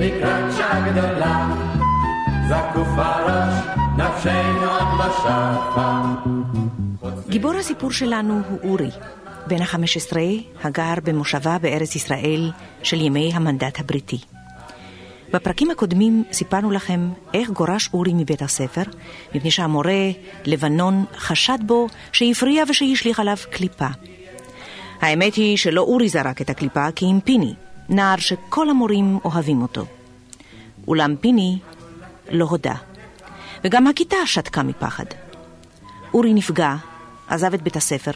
לקראת שעה גדולה, זקוף הראש, נפשנו עוד לא שחה. גיבור הסיפור שלנו הוא אורי, בן ה-15, הגר במושבה בארץ ישראל של ימי המנדט הבריטי. בפרקים הקודמים סיפרנו לכם איך גורש אורי מבית הספר, מפני שהמורה לבנון חשד בו שהפריע ושהשליך עליו קליפה. האמת היא שלא אורי זרק את הקליפה כי עם פיני, נער שכל המורים אוהבים אותו. אולם פיני לא הודה, וגם הכיתה שתקה מפחד. אורי נפגע, עזב את בית הספר,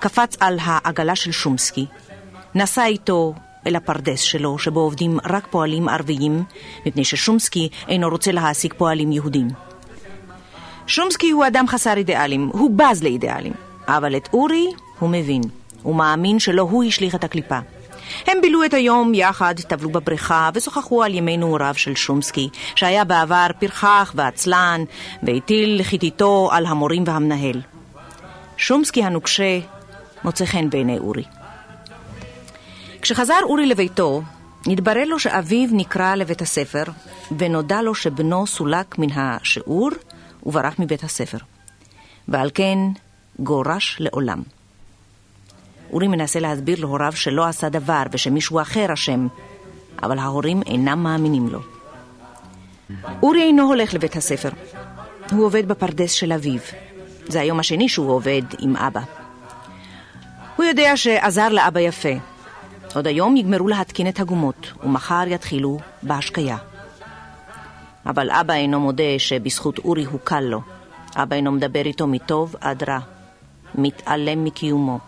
קפץ על העגלה של שומסקי, נסע איתו אל הפרדס שלו, שבו עובדים רק פועלים ערביים, מפני ששומסקי אינו רוצה להעסיק פועלים יהודים. שומסקי הוא אדם חסר אידיאלים, הוא בז לאידיאלים, אבל את אורי הוא מבין. הוא מאמין שלא הוא השליך את הקליפה. הם בילו את היום יחד, טבלו בבריכה ושוחחו על ימי נעוריו של שומסקי, שהיה בעבר פרחח ועצלן, והטיל חיתיתו על המורים והמנהל. שומסקי הנוקשה מוצא חן בעיני אורי. כשחזר אורי לביתו, נתברר לו שאביו נקרא לבית הספר, ונודע לו שבנו סולק מן השיעור וברח מבית הספר. ועל כן גורש לעולם. אורי מנסה להסביר להוריו שלא עשה דבר ושמישהו אחר אשם, אבל ההורים אינם מאמינים לו. אורי אינו הולך לבית הספר. הוא עובד בפרדס של אביו. זה היום השני שהוא עובד עם אבא. הוא יודע שעזר לאבא יפה. עוד היום יגמרו להתקין את הגומות, ומחר יתחילו בהשקיה. אבל אבא אינו מודה שבזכות אורי הוא קל לו. אבא אינו מדבר איתו מטוב עד רע. מתעלם מקיומו.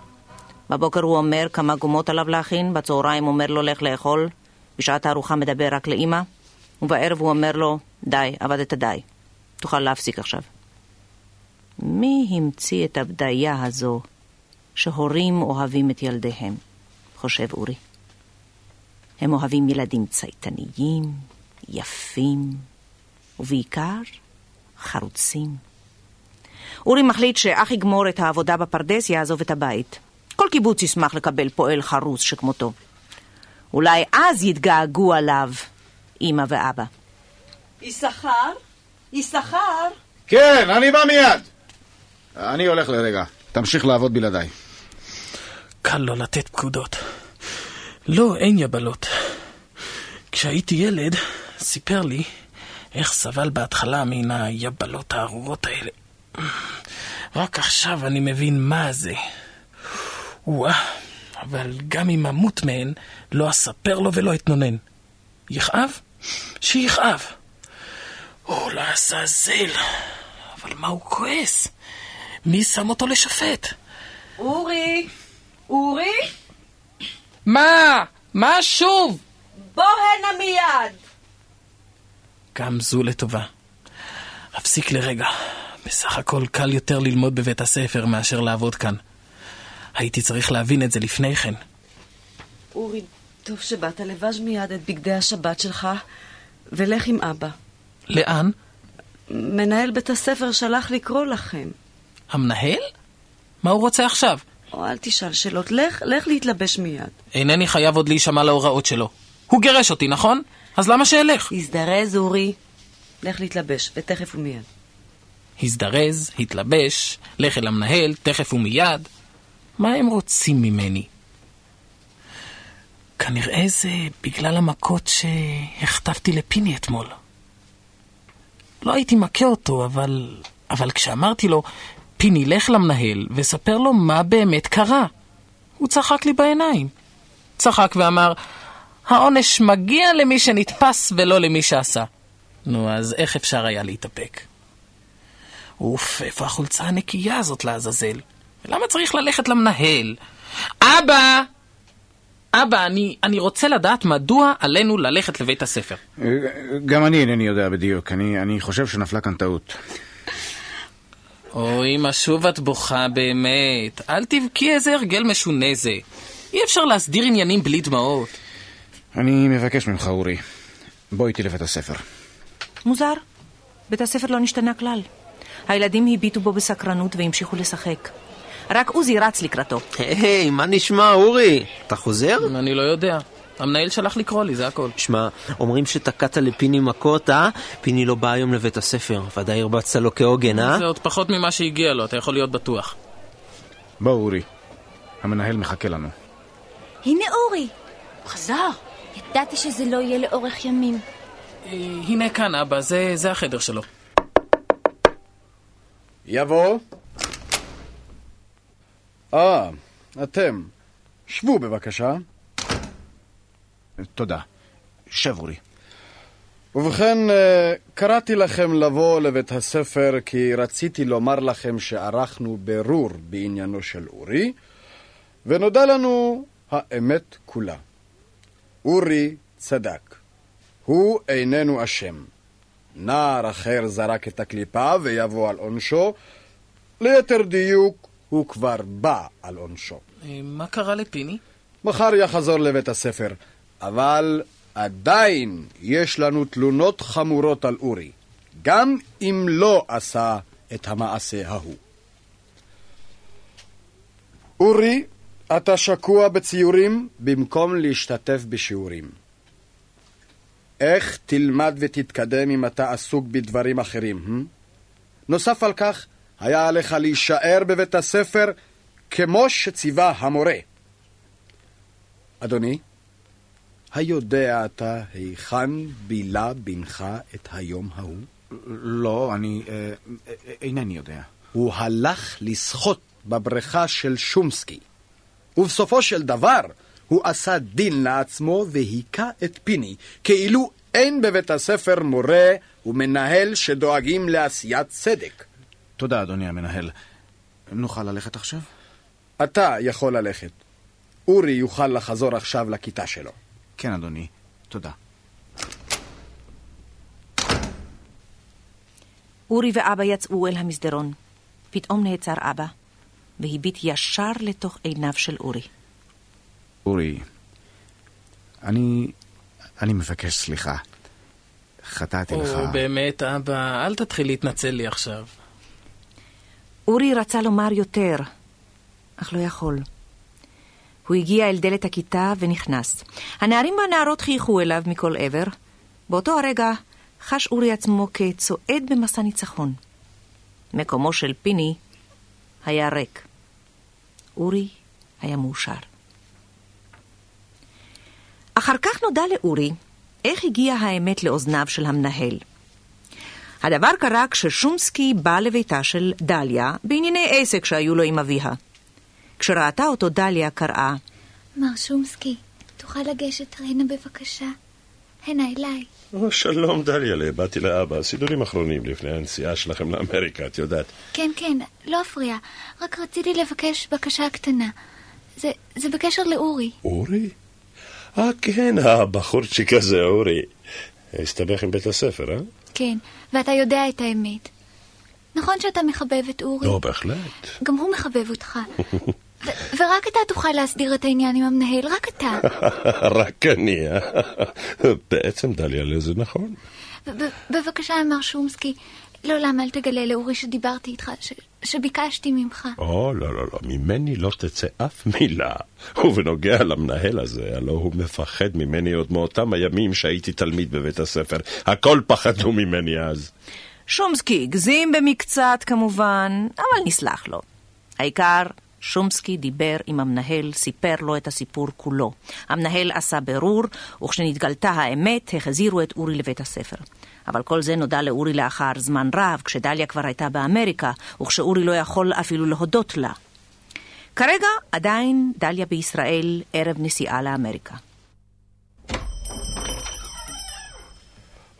בבוקר הוא אומר כמה גומות עליו להכין, בצהריים אומר לו לך לאכול, בשעת הארוחה מדבר רק לאימא, ובערב הוא אומר לו, די, עבדת די. תוכל להפסיק עכשיו. מי המציא את הבדיה הזו שהורים אוהבים את ילדיהם? חושב אורי. הם אוהבים ילדים צייתניים, יפים, ובעיקר חרוצים. אורי מחליט שאח יגמור את העבודה בפרדס, יעזוב את הבית. כל קיבוץ ישמח לקבל פועל חרוץ שכמותו. אולי אז יתגעגעו עליו אמא ואבא. יששכר? יששכר? כן, אני בא מיד. אני הולך לרגע. תמשיך לעבוד בלעדיי. קל לו לתת פקודות. לא, אין יבלות. כשהייתי ילד, סיפר לי איך סבל בהתחלה מן היבלות הארורות האלה. רק עכשיו אני מבין מה זה. וואה, אבל גם אם אמות מהן, לא אספר לו ולא אתנונן. יכאב? שיכאב. או, לעזאזל. אבל מה הוא כועס? מי שם אותו לשפט? אורי? אורי? מה? מה שוב? בוא הנה מיד! גם זו לטובה. הפסיק לרגע. בסך הכל קל יותר ללמוד בבית הספר מאשר לעבוד כאן. הייתי צריך להבין את זה לפני כן. אורי, טוב שבאת, לבש מיד את בגדי השבת שלך, ולך עם אבא. לאן? מנהל בית הספר שלח לקרוא לכם. המנהל? מה הוא רוצה עכשיו? או, אל תשאל שאלות, לך, לך להתלבש מיד. אינני חייב עוד להישמע להוראות שלו. הוא גירש אותי, נכון? אז למה שאלך? הזדרז, אורי. לך להתלבש, ותכף ומיד. הזדרז, התלבש, לך אל המנהל, תכף ומיד. מה הם רוצים ממני? כנראה זה בגלל המכות שהחטפתי לפיני אתמול. לא הייתי מכה אותו, אבל... אבל כשאמרתי לו, פיני, לך למנהל וספר לו מה באמת קרה. הוא צחק לי בעיניים. צחק ואמר, העונש מגיע למי שנתפס ולא למי שעשה. נו, אז איך אפשר היה להתאפק? אוף, איפה החולצה הנקייה הזאת לעזאזל? למה צריך ללכת למנהל? אבא! אבא, אני, אני רוצה לדעת מדוע עלינו ללכת לבית הספר. גם אני אינני יודע בדיוק. אני, אני חושב שנפלה כאן טעות. אוי, אמא, שוב את בוכה באמת. אל תבכי איזה הרגל משונה זה. אי אפשר להסדיר עניינים בלי דמעות. אני מבקש ממך, אורי. בוא איתי לבית הספר. מוזר. בית הספר לא נשתנה כלל. הילדים הביטו בו בסקרנות והמשיכו לשחק. רק עוזי רץ לקראתו. היי, מה נשמע, אורי? אתה חוזר? אני לא יודע. המנהל שלח לקרוא לי, זה הכל. שמע, אומרים שתקעת לפיני מכות, אה? פיני לא בא היום לבית הספר. ודאי הרבצת לו כהוגן, אה? זה עוד פחות ממה שהגיע לו, אתה יכול להיות בטוח. בוא, אורי. המנהל מחכה לנו. הנה אורי! הוא חזר! ידעתי שזה לא יהיה לאורך ימים. אה, הנה כאן, אבא, זה, זה החדר שלו. יבוא. אה, אתם. שבו בבקשה. תודה. שב, אורי. ובכן, אה, קראתי לכם לבוא לבית הספר כי רציתי לומר לכם שערכנו בירור בעניינו של אורי, ונודע לנו האמת כולה. אורי צדק. הוא איננו אשם. נער אחר זרק את הקליפה ויבוא על עונשו. ליתר דיוק, הוא כבר בא על עונשו. אה, מה קרה לפיני? מחר יחזור לבית הספר, אבל עדיין יש לנו תלונות חמורות על אורי, גם אם לא עשה את המעשה ההוא. אורי, אתה שקוע בציורים במקום להשתתף בשיעורים. איך תלמד ותתקדם אם אתה עסוק בדברים אחרים, הם? נוסף על כך, היה עליך להישאר בבית הספר כמו שציווה המורה. אדוני, היודע אתה היכן בילה בנך את היום ההוא? לא, אני אה, אה, אינני יודע. הוא הלך לשחות בבריכה של שומסקי, ובסופו של דבר הוא עשה דין לעצמו והיכה את פיני, כאילו אין בבית הספר מורה ומנהל שדואגים לעשיית צדק. תודה, אדוני המנהל. נוכל ללכת עכשיו? אתה יכול ללכת. אורי יוכל לחזור עכשיו לכיתה שלו. כן, אדוני. תודה. אורי ואבא יצאו אל המסדרון. פתאום נעצר אבא, והביט ישר לתוך עיניו של אורי. אורי, אני... אני מבקש סליחה. חטאתי לך. או, באמת, אבא, אל תתחיל להתנצל לי עכשיו. אורי רצה לומר יותר, אך לא יכול. הוא הגיע אל דלת הכיתה ונכנס. הנערים והנערות חייכו אליו מכל עבר. באותו הרגע חש אורי עצמו כצועד במסע ניצחון. מקומו של פיני היה ריק. אורי היה מאושר. אחר כך נודע לאורי איך הגיעה האמת לאוזניו של המנהל. הדבר קרה כששומסקי בא לביתה של דליה בענייני עסק שהיו לו עם אביה. כשראתה אותו דליה קראה, מר שומסקי, תוכל לגשת הנה בבקשה? הנה אליי. או, שלום דליה, באתי לאבא, סידורים אחרונים לפני הנסיעה שלכם לאמריקה, את יודעת. כן, כן, לא אפריע. רק רציתי לבקש בקשה קטנה. זה, זה בקשר לאורי. אורי? אה, כן, הבחורצ'יק הזה, אורי. הסתבך עם בית הספר, אה? כן, ואתה יודע את האמת. נכון שאתה מחבב את אורי? לא, בהחלט. גם הוא מחבב אותך. ו- ורק אתה תוכל להסדיר את העניין עם המנהל, רק אתה. רק אני, אה? בעצם, דליה, זה נכון. ב- בבקשה, מר שומסקי, לעולם אל תגלה לאורי שדיברתי איתך, ש- שביקשתי ממך. או, לא, לא, לא, ממני לא תצא אף מילה. ובנוגע למנהל הזה, הלא הוא מפחד ממני עוד מאותם הימים שהייתי תלמיד בבית הספר. הכל פחדו ממני אז. שומסקי הגזים במקצת כמובן, אבל נסלח לו. העיקר, שומסקי דיבר עם המנהל, סיפר לו את הסיפור כולו. המנהל עשה בירור, וכשנתגלתה האמת, החזירו את אורי לבית הספר. אבל כל זה נודע לאורי לאחר זמן רב, כשדליה כבר הייתה באמריקה, וכשאורי לא יכול אפילו להודות לה. כרגע עדיין דליה בישראל ערב נסיעה לאמריקה.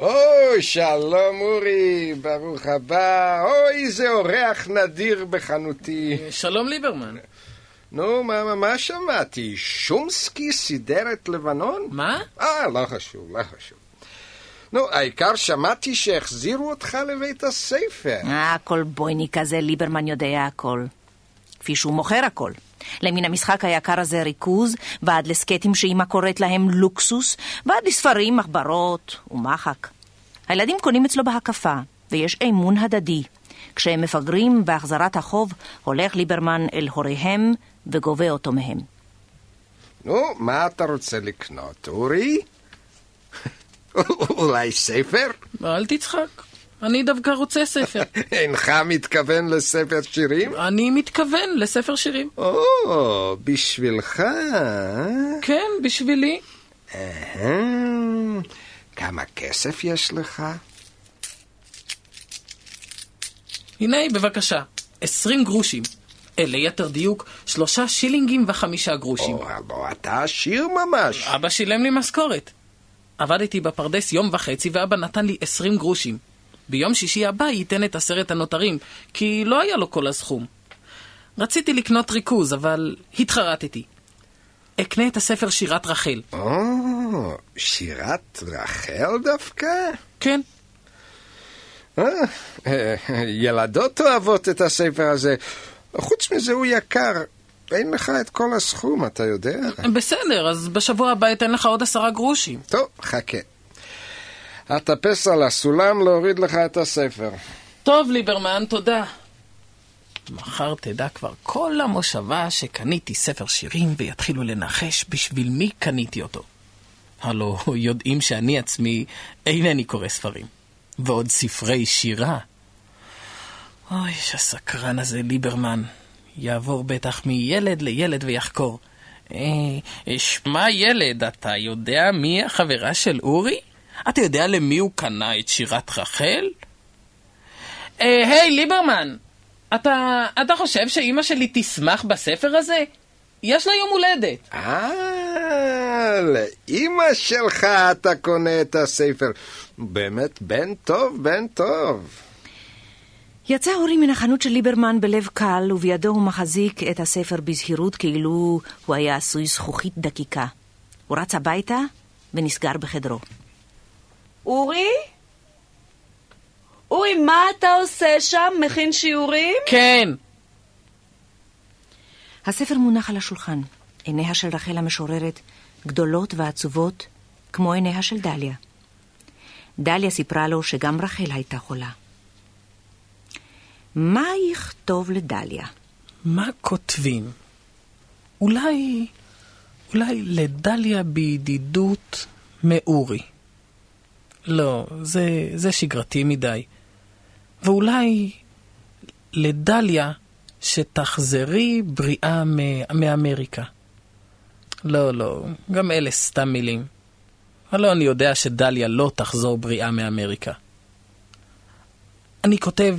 אוי, שלום אורי, ברוך הבא. אוי, איזה אורח נדיר בחנותי. שלום ליברמן. נו, מה, מה, מה שמעתי? שומסקי סידר את לבנון? מה? אה, לא חשוב, לא חשוב. נו, העיקר שמעתי שהחזירו אותך לבית הספר. אה, הכל בויניק הזה, ליברמן יודע הכל. כפי שהוא מוכר הכל. למן המשחק היקר הזה ריכוז, ועד לסקטים שאמא קוראת להם לוקסוס, ועד לספרים, מחברות ומחק. הילדים קונים אצלו בהקפה, ויש אמון הדדי. כשהם מפגרים בהחזרת החוב, הולך ליברמן אל הוריהם וגובה אותו מהם. נו, מה אתה רוצה לקנות, אורי? אולי ספר? אל תצחק. אני דווקא רוצה ספר. אינך מתכוון לספר שירים? אני מתכוון לספר שירים. או, בשבילך. אה? כן, בשבילי. כמה כסף יש לך? הנה, בבקשה, עשרים גרושים. ליתר דיוק, שלושה שילינגים וחמישה גרושים. או, הלא אתה עשיר ממש. אבא שילם לי משכורת. עבדתי בפרדס יום וחצי ואבא נתן לי עשרים גרושים. ביום שישי הבא ייתן את עשרת הנותרים, כי לא היה לו כל הסכום. רציתי לקנות ריכוז, אבל התחרטתי. אקנה את הספר שירת רחל. או, שירת רחל דווקא? כן. אה, אה, ילדות אוהבות את הספר הזה. חוץ מזה הוא יקר. אין לך את כל הסכום, אתה יודע? בסדר, אז בשבוע הבא אתן לך עוד עשרה גרושים. טוב, חכה. אטפס על הסולם להוריד לך את הספר. טוב, ליברמן, תודה. מחר תדע כבר כל המושבה שקניתי ספר שירים ויתחילו לנחש בשביל מי קניתי אותו. הלו יודעים שאני עצמי אינני קורא ספרים. ועוד ספרי שירה. אוי, שהסקרן הזה, ליברמן. יעבור בטח מילד לילד ויחקור. אה, שמע ילד, אתה יודע מי החברה של אורי? אתה יודע למי הוא קנה את שירת רחל? אה, היי, ליברמן, אתה, אתה חושב שאימא שלי תשמח בספר הזה? יש לה יום הולדת. אה, לאימא שלך אתה קונה את הספר. באמת בן טוב, בן טוב. יצא אורי מן החנות של ליברמן בלב קל, ובידו הוא מחזיק את הספר בזהירות כאילו הוא היה עשוי זכוכית דקיקה. הוא רץ הביתה ונסגר בחדרו. אורי? אורי, מה אתה עושה שם? מכין שיעורים? כן. הספר מונח על השולחן. עיניה של רחל המשוררת גדולות ועצובות, כמו עיניה של דליה. דליה סיפרה לו שגם רחל הייתה חולה. מה יכתוב לדליה? מה כותבים? אולי... אולי לדליה בידידות מאורי. לא, זה, זה שגרתי מדי. ואולי לדליה שתחזרי בריאה מאמריקה. לא, לא, גם אלה סתם מילים. הלא אני יודע שדליה לא תחזור בריאה מאמריקה. אני כותב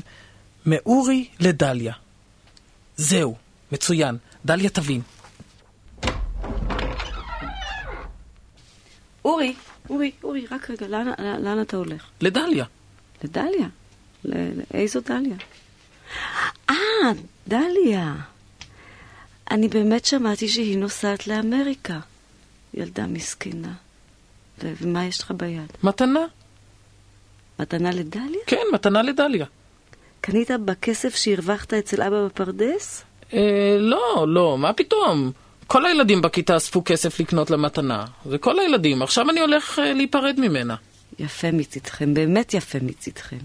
מאורי לדליה. זהו, מצוין, דליה תבין. אורי, אורי, אורי, רק רגע, לאן, לאן, אתה הולך? לדליה. לדליה? ל- לאיזו דליה? אה, דליה. אני באמת שמעתי שהיא נוסעת לאמריקה. ילדה מסכנה. ומה יש לך ביד? מתנה. מתנה לדליה? כן, מתנה לדליה. קנית בכסף שהרווחת אצל אבא בפרדס? אה, לא, לא, מה פתאום? כל הילדים בכיתה אספו כסף לקנות לה מתנה. זה כל הילדים. עכשיו אני הולך אה, להיפרד ממנה. יפה מצידכם, באמת יפה מצידכם.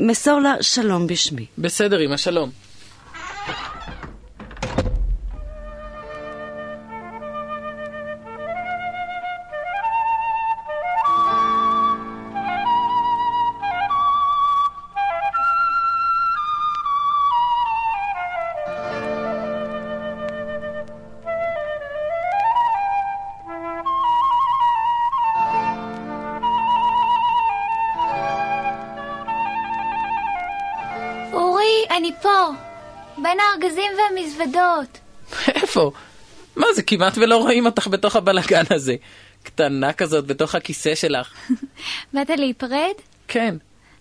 מסור לה שלום בשמי. בסדר, אמא, שלום. אני פה, בין הארגזים והמזוודות. איפה? מה זה, כמעט ולא רואים אותך בתוך הבלגן הזה. קטנה כזאת בתוך הכיסא שלך. באת להיפרד? כן,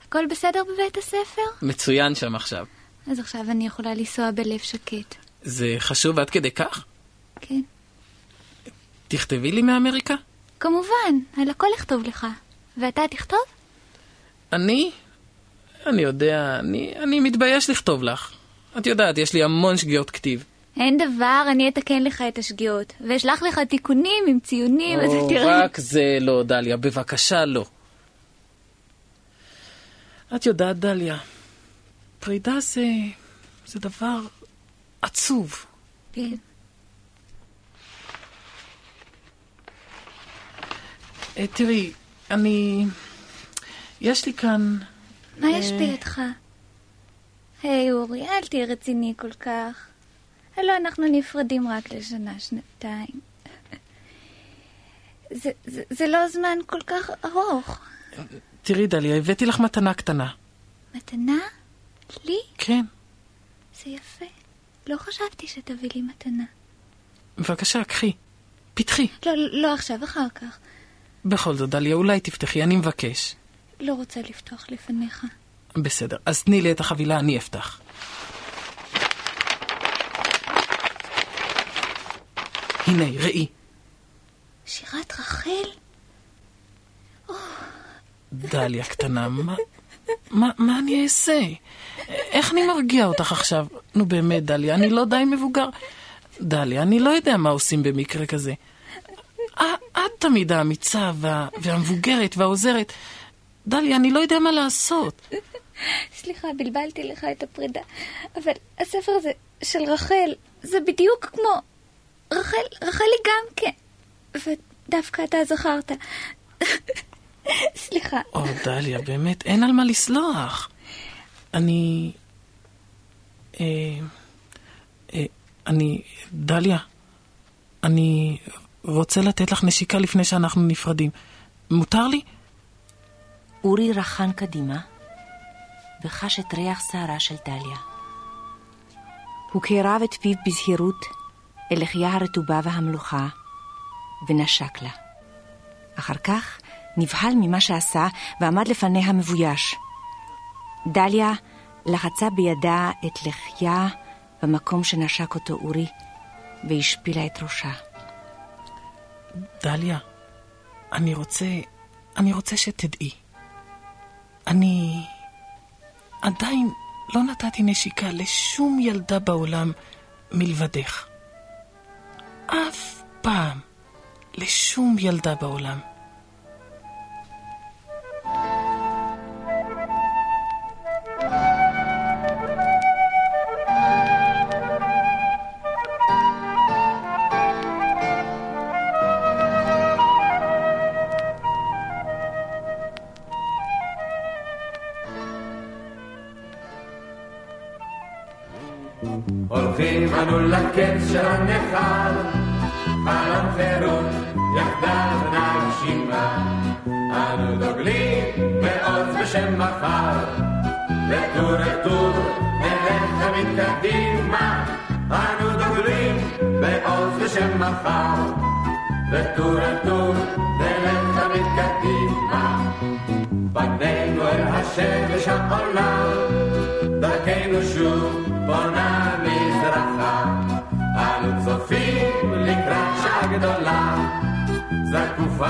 הכל בסדר בבית הספר? מצוין שם עכשיו. אז עכשיו אני יכולה לנסוע בלב שקט. זה חשוב עד כדי כך? כן. תכתבי לי מאמריקה? כמובן, על הכל לכתוב לך. ואתה תכתוב? אני? אני יודע, אני, אני מתבייש לכתוב לך. את יודעת, יש לי המון שגיאות כתיב. אין דבר, אני אתקן לך את השגיאות. ואשלח לך תיקונים עם ציונים, אז תראה. רק זה לא, דליה, בבקשה לא. את יודעת, דליה, פרידה זה... זה דבר עצוב. כן. אה, תראי, אני... יש לי כאן... מה יש אה, בידך? היי אורי, אל תהיה רציני כל כך. הלא אנחנו נפרדים רק לשנה, שנתיים. זה, זה, זה לא זמן כל כך ארוך. תראי, דליה, הבאתי לך מתנה קטנה. מתנה? לי? כן. זה יפה. לא חשבתי שתביא לי מתנה. בבקשה, קחי. פתחי. לא, לא עכשיו, אחר כך. בכל זאת, דליה, אולי תפתחי, אני מבקש. לא רוצה לפתוח לפניך. בסדר, אז תני לי את החבילה, אני אפתח. הנה, ראי. שירת רחל? דליה קטנה, מה, מה, מה אני אעשה? איך אני מרגיע אותך עכשיו? נו באמת, דליה, אני לא די מבוגר. דליה, אני לא יודע מה עושים במקרה כזה. את, תמיד האמיצה וה, והמבוגרת והעוזרת. דליה, אני לא יודע מה לעשות. סליחה, בלבלתי לך את הפרידה. אבל הספר הזה של רחל, זה בדיוק כמו... רחל, רחלי גם כן. ודווקא אתה זכרת. סליחה. או, דליה, באמת, אין על מה לסלוח. אני... אה, אה, אני... דליה, אני רוצה לתת לך נשיקה לפני שאנחנו נפרדים. מותר לי? אורי רחן קדימה וחש את ריח שערה של דליה. הוא קרב את פיו בזהירות אל לחייה הרטובה והמלוכה ונשק לה. אחר כך נבהל ממה שעשה ועמד לפניה מבויש. דליה לחצה בידה את לחייה במקום שנשק אותו אורי והשפילה את ראשה. דליה, אני רוצה... אני רוצה שתדעי. אני עדיין לא נתתי נשיקה לשום ילדה בעולם מלבדך. אף פעם. לשום ילדה בעולם. הולכים אנו לקץ של הנכר, חלום חירות, יחדיו נגשימה. אנו דוגלים בעוז בשם מחר, וטור לטור נלך תמיד קדימה. אנו דוגלים בעוז בשם מחר, וטור לטור נלך תמיד קדימה. פנינו אל השמש העולה, דרכנו שוב בונה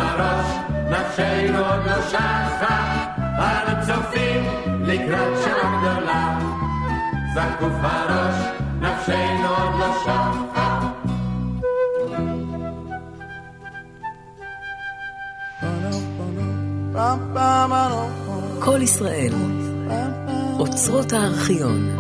הראש, נפשנו עוד לא שחה. אנו צופים לקראת שעה גדולה, זקוף הראש, נפשנו עוד לא שחה. כל ישראל, אוצרות הארכיון.